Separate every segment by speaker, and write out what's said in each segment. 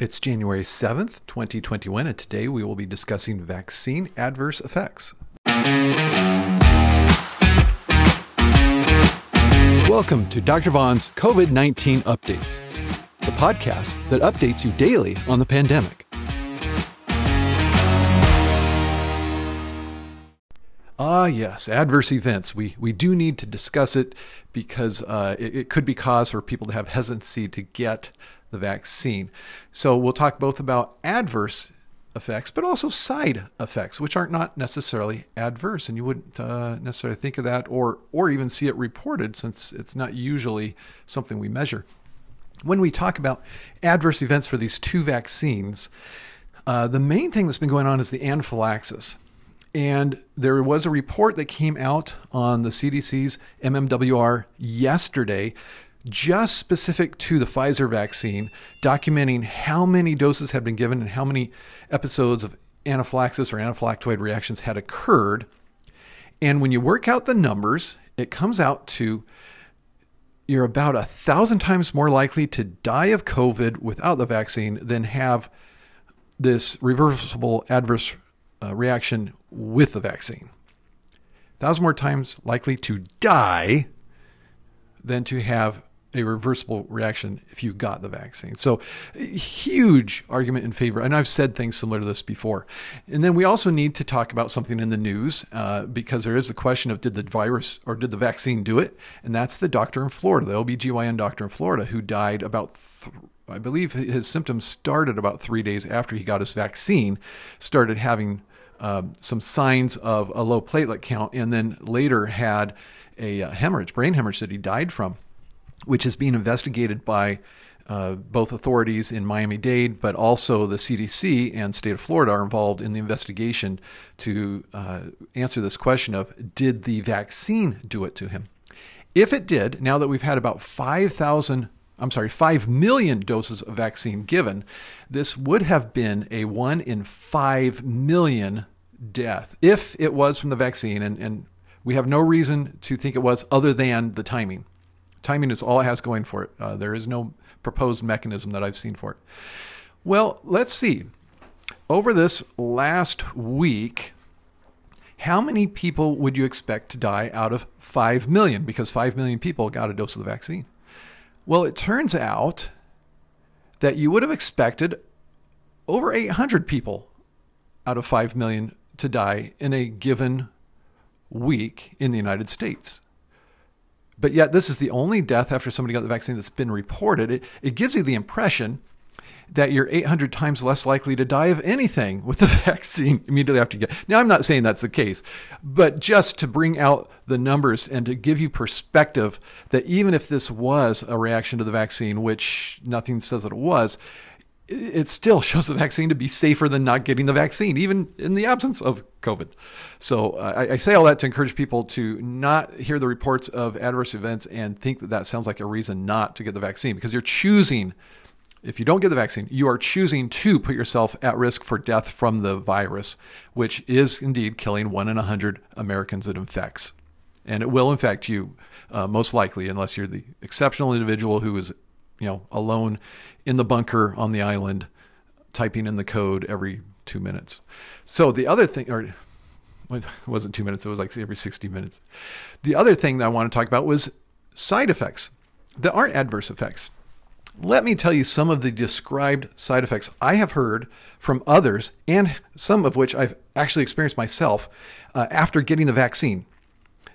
Speaker 1: It's January 7th, 2021, and today we will be discussing vaccine adverse effects. Welcome to Dr. Vaughn's COVID 19 Updates, the podcast that updates you daily on the pandemic. Ah, yes, adverse events. We, we do need to discuss it because uh, it, it could be cause for people to have hesitancy to get the vaccine. So we'll talk both about adverse effects, but also side effects, which aren't not necessarily adverse, and you wouldn't uh, necessarily think of that or or even see it reported, since it's not usually something we measure. When we talk about adverse events for these two vaccines, uh, the main thing that's been going on is the anaphylaxis. And there was a report that came out on the CDC's MMWR yesterday just specific to the Pfizer vaccine, documenting how many doses had been given and how many episodes of anaphylaxis or anaphylactoid reactions had occurred. And when you work out the numbers, it comes out to you're about a thousand times more likely to die of COVID without the vaccine than have this reversible adverse uh, reaction with the vaccine. A thousand more times likely to die than to have a reversible reaction if you got the vaccine. So, huge argument in favor. And I've said things similar to this before. And then we also need to talk about something in the news uh, because there is the question of did the virus or did the vaccine do it? And that's the doctor in Florida, the OBGYN doctor in Florida, who died about. Th- I believe his symptoms started about three days after he got his vaccine, started having um, some signs of a low platelet count, and then later had a hemorrhage, brain hemorrhage that he died from which is being investigated by uh, both authorities in Miami Dade, but also the CDC and state of Florida are involved in the investigation to uh, answer this question of did the vaccine do it to him? If it did, now that we've had about 5,000, I'm sorry, 5 million doses of vaccine given, this would have been a 1 in 5 million death if it was from the vaccine. And, and we have no reason to think it was other than the timing. Timing is all it has going for it. Uh, there is no proposed mechanism that I've seen for it. Well, let's see. Over this last week, how many people would you expect to die out of 5 million? Because 5 million people got a dose of the vaccine. Well, it turns out that you would have expected over 800 people out of 5 million to die in a given week in the United States. But yet, this is the only death after somebody got the vaccine that's been reported. It, it gives you the impression that you're 800 times less likely to die of anything with the vaccine immediately after you get. Now, I'm not saying that's the case, but just to bring out the numbers and to give you perspective that even if this was a reaction to the vaccine, which nothing says that it was, it still shows the vaccine to be safer than not getting the vaccine, even in the absence of COVID. So uh, I, I, say all that to encourage people to not hear the reports of adverse events and think that that sounds like a reason not to get the vaccine because you're choosing. If you don't get the vaccine, you are choosing to put yourself at risk for death from the virus, which is indeed killing one in a hundred Americans it infects. And it will infect you, uh, most likely, unless you're the exceptional individual who is you know, alone in the bunker on the island, typing in the code every two minutes. So the other thing, or it wasn't two minutes, it was like every 60 minutes. The other thing that I want to talk about was side effects that aren't adverse effects. Let me tell you some of the described side effects I have heard from others, and some of which I've actually experienced myself uh, after getting the vaccine.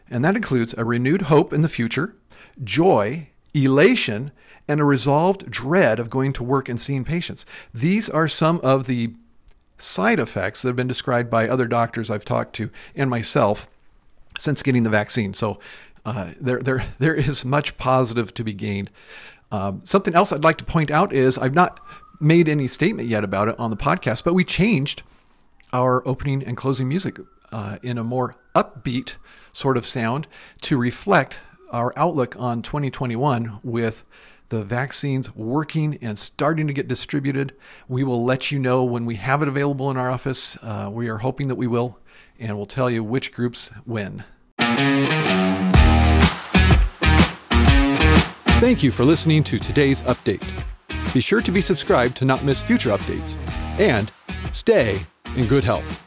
Speaker 1: And that includes a renewed hope in the future, joy, elation, and a resolved dread of going to work and seeing patients. These are some of the side effects that have been described by other doctors I've talked to and myself since getting the vaccine. So uh, there, there, there is much positive to be gained. Um, something else I'd like to point out is I've not made any statement yet about it on the podcast, but we changed our opening and closing music uh, in a more upbeat sort of sound to reflect our outlook on 2021 with the vaccines working and starting to get distributed. We will let you know when we have it available in our office. Uh, we are hoping that we will, and we'll tell you which groups when. Thank you for listening to today's update.
Speaker 2: Be sure to be subscribed to not miss future updates. And stay in good health.